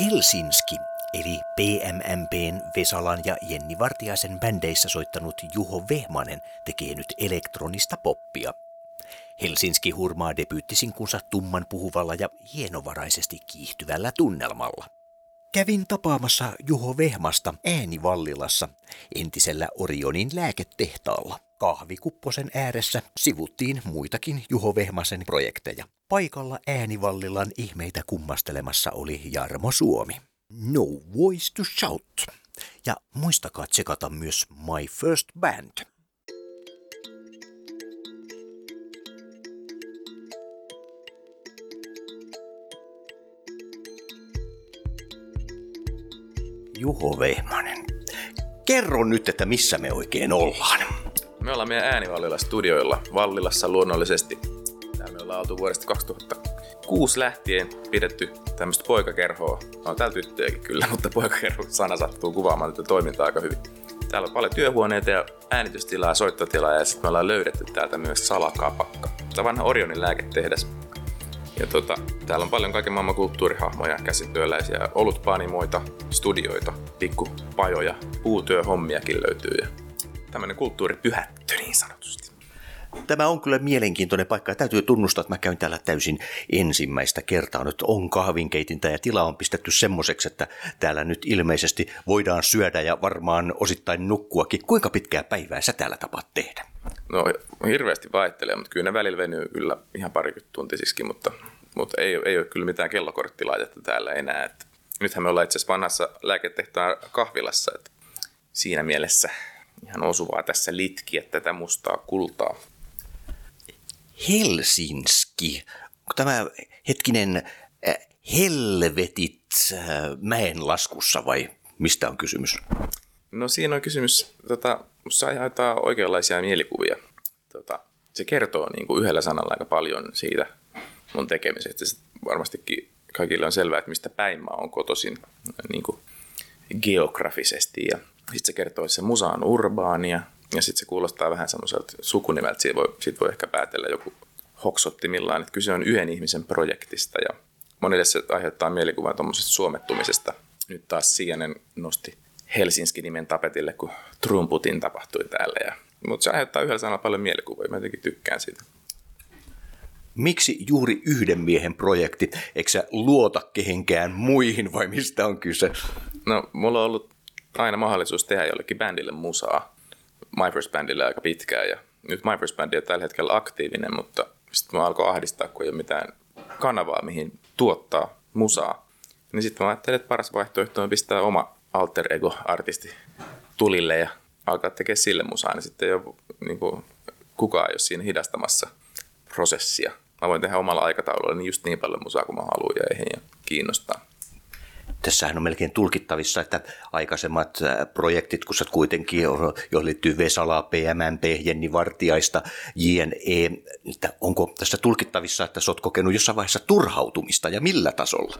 Helsinski, eli PMMPn Vesalan ja Jenni Vartiaisen bändeissä soittanut Juho Vehmanen tekee nyt elektronista poppia. Helsinski hurmaa debyyttisinkunsa tumman puhuvalla ja hienovaraisesti kiihtyvällä tunnelmalla. Kävin tapaamassa Juho Vehmasta äänivallilassa, entisellä Orionin lääketehtaalla. Kahvikupposen ääressä sivuttiin muitakin Juho Vehmasen projekteja. Paikalla äänivallilan ihmeitä kummastelemassa oli Jarmo Suomi. No voice to shout. Ja muistakaa tsekata myös My First Band. Juho Vehmanen. Kerro nyt, että missä me oikein ollaan. Me ollaan meidän äänivallilla studioilla, Vallilassa luonnollisesti. Täällä me ollaan oltu vuodesta 2006 lähtien pidetty tämmöistä poikakerhoa. No täällä tyttöjäkin kyllä, mutta poikakerho sana sattuu kuvaamaan tätä toimintaa aika hyvin. Täällä on paljon työhuoneita ja äänitystilaa, soittotilaa ja sitten me ollaan löydetty täältä myös salakapakka. Tämä vanha Orionin lääketehdas. Ja tota, täällä on paljon kaiken maailman kulttuurihahmoja, käsityöläisiä, olutpanimoita, studioita, pikkupajoja, puutyöhommiakin löytyy ja tämmöinen kulttuuripyhättö niin sanotusti. Tämä on kyllä mielenkiintoinen paikka. Täytyy tunnustaa, että mä käyn täällä täysin ensimmäistä kertaa. Nyt on kahvinkeitintä ja tila on pistetty semmoiseksi, että täällä nyt ilmeisesti voidaan syödä ja varmaan osittain nukkuakin. Kuinka pitkää päivää sä täällä tapaat tehdä? No hirveästi vaihtelee, mutta kyllä ne välillä venyy kyllä ihan parikymmentä tuntisiskin, mutta, mutta ei, ei ole kyllä mitään kellokorttilaitetta täällä enää. Että nythän me ollaan itse asiassa vanhassa lääketehtaan kahvilassa, että siinä mielessä ihan osuvaa tässä litkiä tätä mustaa kultaa. Helsinski. Tämä hetkinen äh, helvetit äh, mäen laskussa vai mistä on kysymys? No siinä on kysymys, tota, musta aiheuttaa oikeanlaisia mielikuvia. Tota, se kertoo niin kuin yhdellä sanalla aika paljon siitä mun tekemisestä. Se varmastikin kaikille on selvää, että mistä päin mä oon kotoisin niin kuin geografisesti. Ja sitten se kertoo, että se musa on urbaania, ja sitten se kuulostaa vähän semmoiselta sukunimeltä, siitä voi, siitä voi ehkä päätellä joku hoksottimillaan, että kyse on yhden ihmisen projektista, ja monille se aiheuttaa mielikuvan tuommoisesta suomettumisesta. Nyt taas CNN nosti Helsinki-nimen tapetille, kun Trumputin tapahtui täällä. Ja, mutta se aiheuttaa yhdellä sanalla paljon mielikuvia, mä jotenkin tykkään siitä. Miksi juuri yhden miehen projekti? Eikö sä luota kehenkään muihin vai mistä on kyse? No, mulla on ollut aina mahdollisuus tehdä jollekin bändille musaa. My First Bandille aika pitkään ja nyt My First Band on tällä hetkellä aktiivinen, mutta sitten mä alkoi ahdistaa, kun ei ole mitään kanavaa, mihin tuottaa musaa. Niin sitten mä ajattelin, että paras vaihtoehto on pistää oma alter ego-artisti tulille ja alkaa tekemään sille musaa, niin sitten ei ole niin kuin, kukaan ei ole siinä hidastamassa prosessia. Mä voin tehdä omalla aikataululla niin just niin paljon musaa kuin mä haluan ja eihän kiinnostaa tässähän on melkein tulkittavissa, että aikaisemmat projektit, kun kuitenkin, jo liittyy Vesala, PMMP, Jenni Vartiaista, JNE, että onko tässä tulkittavissa, että sä oot kokenut jossain vaiheessa turhautumista ja millä tasolla?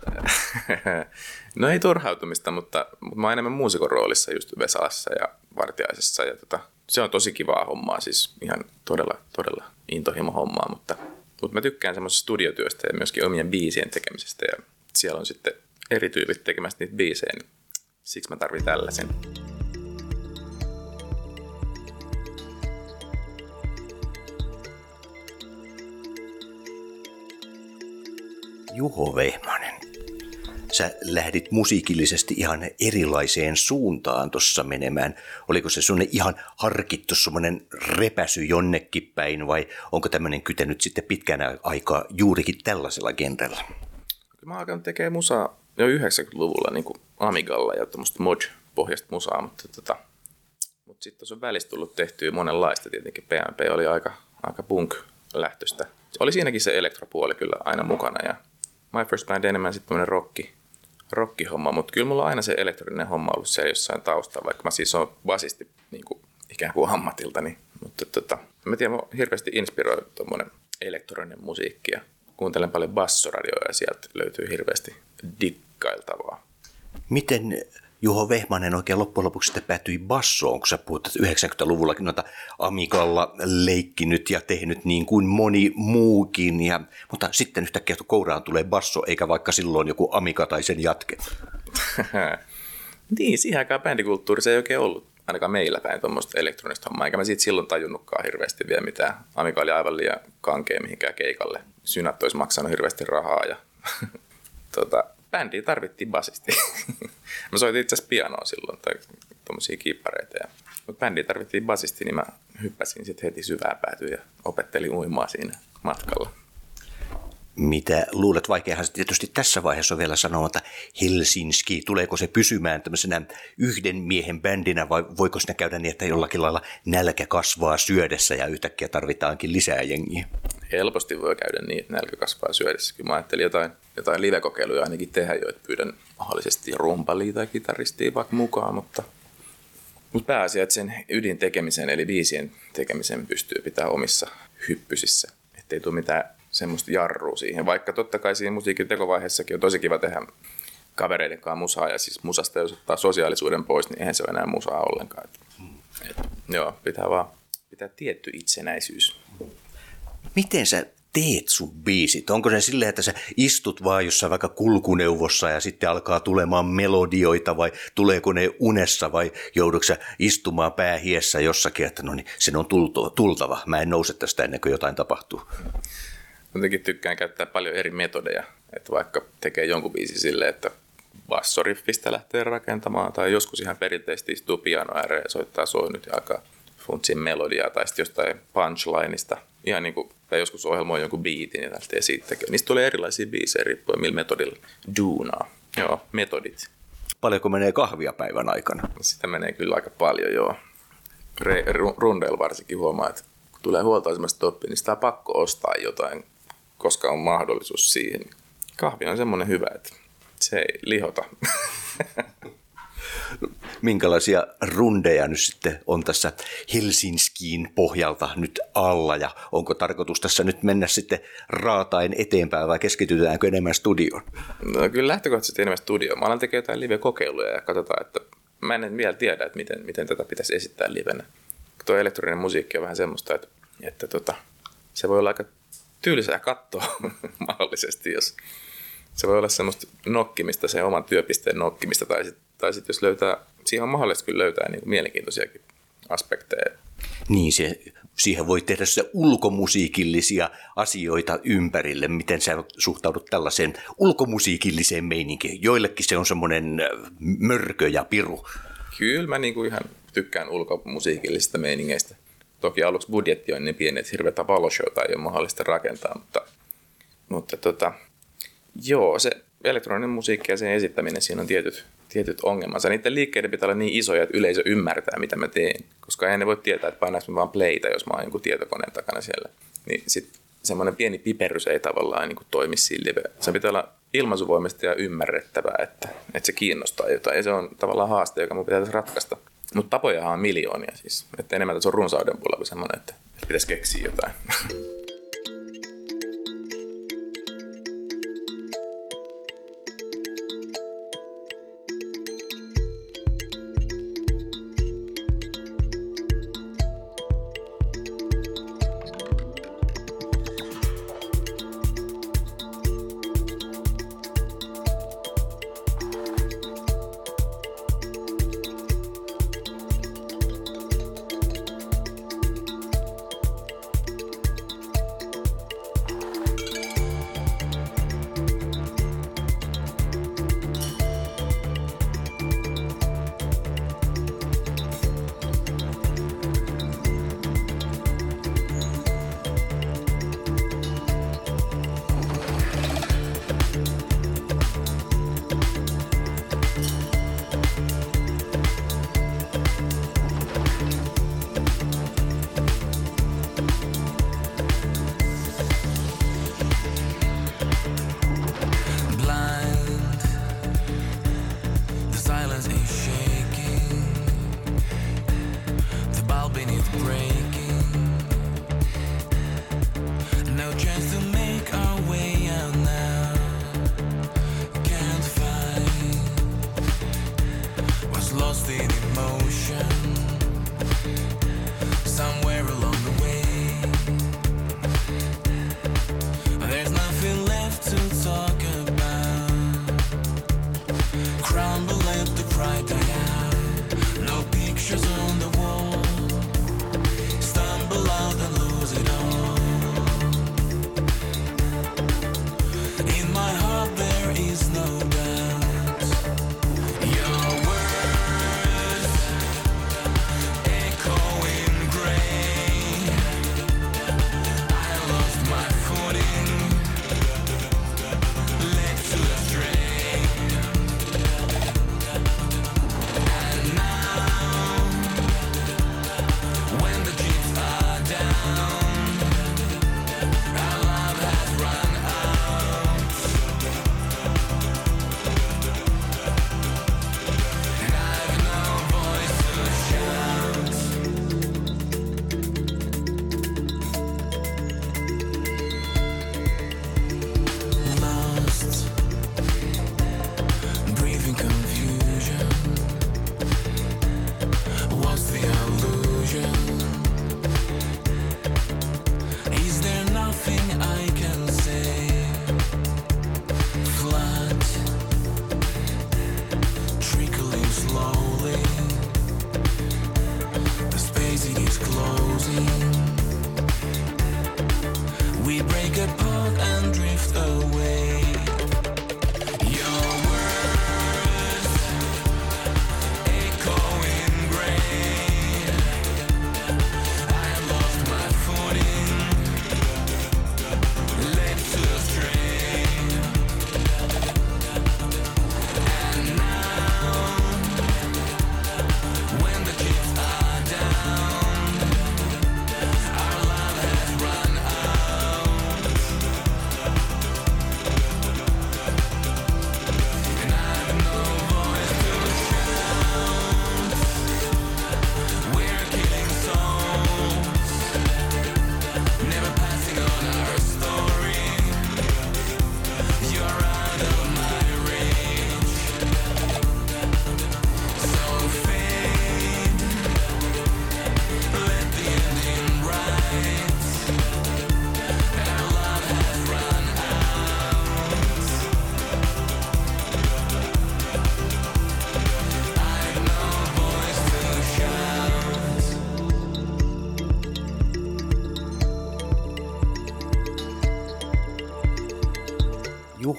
no ei turhautumista, mutta, mutta mä oon enemmän muusikon roolissa just Vesalassa ja Vartiaisessa ja tota, se on tosi kivaa hommaa, siis ihan todella, todella intohimo hommaa, mutta, mutta mä tykkään semmoisesta studiotyöstä ja myöskin omien biisien tekemisestä ja siellä on sitten eri tyypit tekemässä niitä biisejä, niin siksi mä tarvin tällaisen. Juho Vehmanen, sä lähdit musiikillisesti ihan erilaiseen suuntaan tuossa menemään. Oliko se sunne ihan harkittu semmoinen repäsy jonnekin päin vai onko tämmöinen kytenyt sitten pitkänä aikaa juurikin tällaisella genrellä? Mä oon alkanut tekemään musaa jo 90-luvulla niin kuin Amigalla ja tuommoista mod-pohjasta musaa, mutta, tota, mutta sitten tuossa on välissä tullut tehtyä monenlaista. Tietenkin PMP oli aika, aika punk-lähtöistä. Oli siinäkin se elektropuoli kyllä aina mukana ja My First Band enemmän sitten tämmöinen rocki, rockihomma, mutta kyllä mulla on aina se elektroninen homma ollut siellä jossain taustalla, vaikka mä siis on basisti niin kuin, ikään kuin ammatiltani. Mutta tota, mä tiedän, mä hirveästi inspiroi tuommoinen elektroninen musiikki ja kuuntelen paljon bassoradioja ja sieltä löytyy hirveästi dikkailtavaa. Miten Juho Vehmanen oikein loppujen lopuksi sitten päätyi bassoon, kun sä puhut, että 90-luvullakin noita Amikalla leikkinyt ja tehnyt niin kuin moni muukin, ja, mutta sitten yhtäkkiä kouraan tulee basso, eikä vaikka silloin joku Amika tai sen jatke. niin, siihen aikaan bändikulttuuri ei oikein ollut ainakaan meillä päin tuommoista elektronista hommaa, eikä mä siitä silloin tajunnutkaan hirveästi vielä mitään. Amika oli aivan liian kankea mihinkään keikalle. Synät olisi maksanut hirveästi rahaa ja tota, bändiin tarvittiin basisti. mä soitin itse asiassa pianoa silloin tai tuommoisia kiippareita. Ja, mutta bändiin tarvittiin basisti, niin mä hyppäsin sitten heti syvään päätyyn ja opettelin uimaa siinä matkalla. Mitä luulet, vaikeahan tietysti tässä vaiheessa on vielä sanoa, että Helsinki, tuleeko se pysymään tämmöisenä yhden miehen bändinä vai voiko siinä käydä niin, että jollakin lailla nälkä kasvaa syödessä ja yhtäkkiä tarvitaankin lisää jengiä? Helposti voi käydä niin, että nälkä kasvaa syödessä. Kyllä mä ajattelin jotain, jotain live-kokeiluja ainakin tehdä jo, että pyydän mahdollisesti rumpalia tai kitaristia vaikka mukaan, mutta, mutta pääasia, että sen ydin tekemisen eli biisien tekemisen pystyy pitää omissa hyppysissä, ettei tule mitään semmoista jarrua siihen. Vaikka totta kai siinä musiikin tekovaiheessakin on tosi kiva tehdä kavereiden kanssa musaa, ja siis musasta jos ottaa sosiaalisuuden pois, niin eihän se ole enää musaa ollenkaan. Et, et, joo, pitää vaan pitää tietty itsenäisyys. Miten sä teet sun biisit? Onko se silleen, että sä istut vaan jossain vaikka kulkuneuvossa ja sitten alkaa tulemaan melodioita vai tuleeko ne unessa vai joudutko sä istumaan päähiessä jossakin, että no niin, sen on tultava. Mä en nouse tästä ennen kuin jotain tapahtuu. Jotenkin tykkään käyttää paljon eri metodeja, että vaikka tekee jonkun biisi silleen, että bassoriffistä lähtee rakentamaan, tai joskus ihan perinteisesti istuu piano ääreen ja soittaa soinut ja alkaa funtsin melodiaa, tai sitten jostain punchlineista, ihan niin kuin, tai joskus ohjelmoi jonkun biitin ja lähtee siitä tekemään. Niistä tulee erilaisia biisejä riippuen millä metodilla duunaa. Joo, metodit. Paljonko menee kahvia päivän aikana? Sitä menee kyllä aika paljon, joo. Re- rundeilla varsinkin huomaa, että kun tulee huoltoasemasta toppi, niin sitä on pakko ostaa jotain koska on mahdollisuus siihen. Kahvi on semmoinen hyvä, että se ei lihota. Minkälaisia rundeja nyt sitten on tässä Helsinkiin pohjalta nyt alla ja onko tarkoitus tässä nyt mennä sitten raatain eteenpäin vai keskitytäänkö enemmän studioon? No kyllä lähtökohtaisesti enemmän studioon. Mä alan tekemään jotain live-kokeiluja ja katsotaan, että mä en vielä tiedä, että miten, miten tätä pitäisi esittää livenä. Tuo elektroninen musiikki on vähän semmoista, että, että tota, se voi olla aika tylsää katsoa mahdollisesti, jos se voi olla semmoista nokkimista, se oman työpisteen nokkimista, tai sitten tai sit jos löytää, siihen on mahdollista kyllä löytää niin mielenkiintoisiakin aspekteja. Niin, se, siihen voi tehdä se ulkomusiikillisia asioita ympärille. Miten sä suhtaudut tällaiseen ulkomusiikilliseen meininkiin? Joillekin se on semmoinen äh, mörkö ja piru. Kyllä mä niin kuin ihan tykkään ulkomusiikillisista meiningeistä. Toki aluksi budjetti on niin pieni, että hirveätä valoshowta ei ole mahdollista rakentaa, mutta, mutta tota, joo, se elektroninen musiikki ja sen esittäminen, siinä on tietyt, tietyt ongelmansa. Niiden liikkeiden pitää olla niin isoja, että yleisö ymmärtää, mitä mä teen, koska eihän ne voi tietää, että painaanko vaan playtä, jos mä oon jonkun tietokoneen takana siellä. Niin sitten semmoinen pieni piperys ei tavallaan niin toimi live. Se pitää olla ilmaisuvoimista ja ymmärrettävää, että, että se kiinnostaa jotain. Ja se on tavallaan haaste, joka mun pitää tässä ratkaista. Mutta tapojahan on miljoonia siis. Että enemmän tässä on runsauden puolella kuin semmoinen, että pitäisi keksiä jotain. bright I am. No pictures on the wall.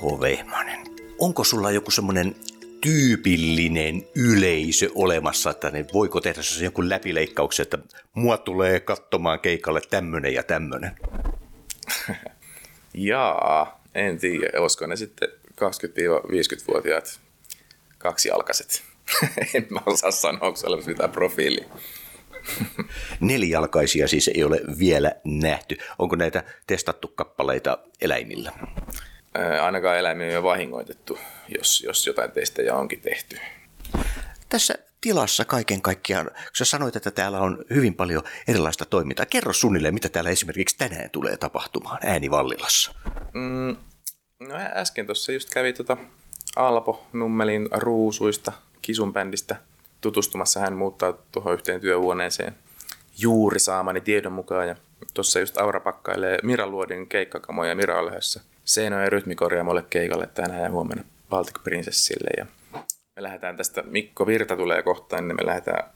Juho Vehmanen, onko sulla joku semmoinen tyypillinen yleisö olemassa, että ne voiko tehdä se joku läpileikkauksen, että mua tulee katsomaan keikalle tämmönen ja tämmönen? Jaa, en tiedä. Olisiko ne sitten 20-50-vuotiaat kaksijalkaiset? en mä osaa sanoa, onko se olemassa mitään profiilia. Nelijalkaisia siis ei ole vielä nähty. Onko näitä testattu kappaleita eläimillä? Ainakaan eläimiä ei ole vahingoitettu, jos, jos jotain testejä onkin tehty. Tässä tilassa kaiken kaikkiaan, kun sä sanoit, että täällä on hyvin paljon erilaista toimintaa. Kerro suunnilleen, mitä täällä esimerkiksi tänään tulee tapahtumaan Äänivallilassa. Mm, no äsken tuossa just kävi tota Alpo Nummelin ruusuista Kisun bändistä tutustumassa. Hän muuttaa tuohon yhteen työhuoneeseen juuri saamani tiedon mukaan. Ja tuossa just Aura pakkailee Mira Luodin keikkakamoja. Mira on lähdössä Ja rytmikorjaamolle keikalle tänään ja huomenna Baltic Princessille. Ja me lähdetään tästä, Mikko Virta tulee kohtaan, niin me lähdetään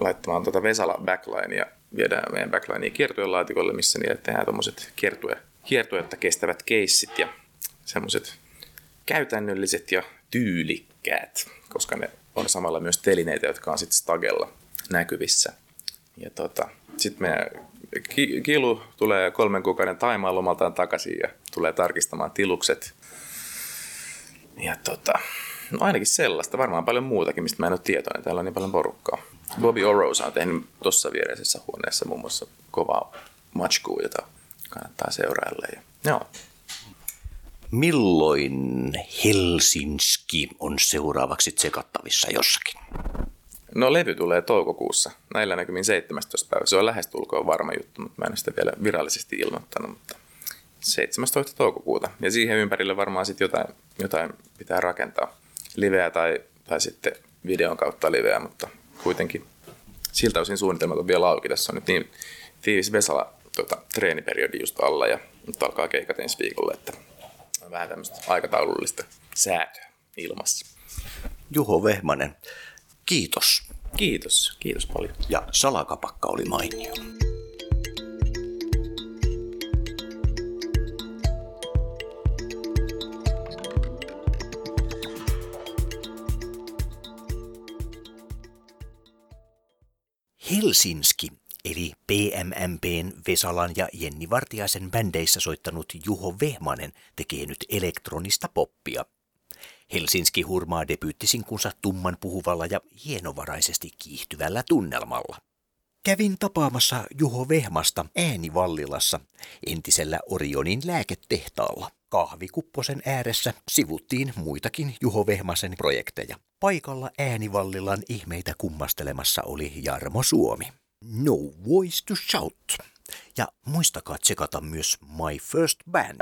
laittamaan tuota Vesala backline ja viedään meidän backlinea kiertueen laatikolle, missä niille tehdään tuommoiset kiertue, kiertuetta kestävät keissit ja semmoiset käytännölliset ja tyylikkäät, koska ne on samalla myös telineitä, jotka on sitten stagella näkyvissä. Ja tota, sitten meidän ki- Kilu tulee kolmen kuukauden taimaan lomaltaan takaisin ja tulee tarkistamaan tilukset. Ja tota, no ainakin sellaista, varmaan paljon muutakin, mistä mä en ole tietoinen. Täällä on niin paljon porukkaa. Bobby Orose on tehnyt tuossa viereisessä huoneessa muun muassa kovaa matchkuu, jota kannattaa seurailla. Ja, joo, Milloin Helsinki on seuraavaksi tsekattavissa jossakin? No levy tulee toukokuussa, näillä näkymin 17. päivä. Se on lähestulkoon varma juttu, mutta mä en sitä vielä virallisesti ilmoittanut. Mutta 17. toukokuuta. Ja siihen ympärille varmaan sitten jotain, jotain pitää rakentaa. Liveä tai, tai sitten videon kautta liveä, mutta kuitenkin siltä osin suunnitelmat on vielä auki. Tässä on nyt niin tiivis Vesala tota, treeniperiodi just alla ja nyt alkaa keikat ensi viikolla, että on vähän tämmöistä aikataulullista säätöä ilmassa. Juho Vehmanen, kiitos. Kiitos, kiitos paljon. Ja salakapakka oli mainio. Helsinski, eli PMMPn Vesalan ja Jenni Vartiaisen bändeissä soittanut Juho Vehmanen tekee nyt elektronista poppia. Helsinki hurmaa debyyttisinkunsa tumman puhuvalla ja hienovaraisesti kiihtyvällä tunnelmalla. Kävin tapaamassa Juho Vehmasta äänivallilassa entisellä Orionin lääketehtaalla. Kahvikupposen ääressä sivuttiin muitakin Juho Vehmasen projekteja. Paikalla äänivallilan ihmeitä kummastelemassa oli Jarmo Suomi. No voice to shout. Ja muistakaa tsekata myös My First Band.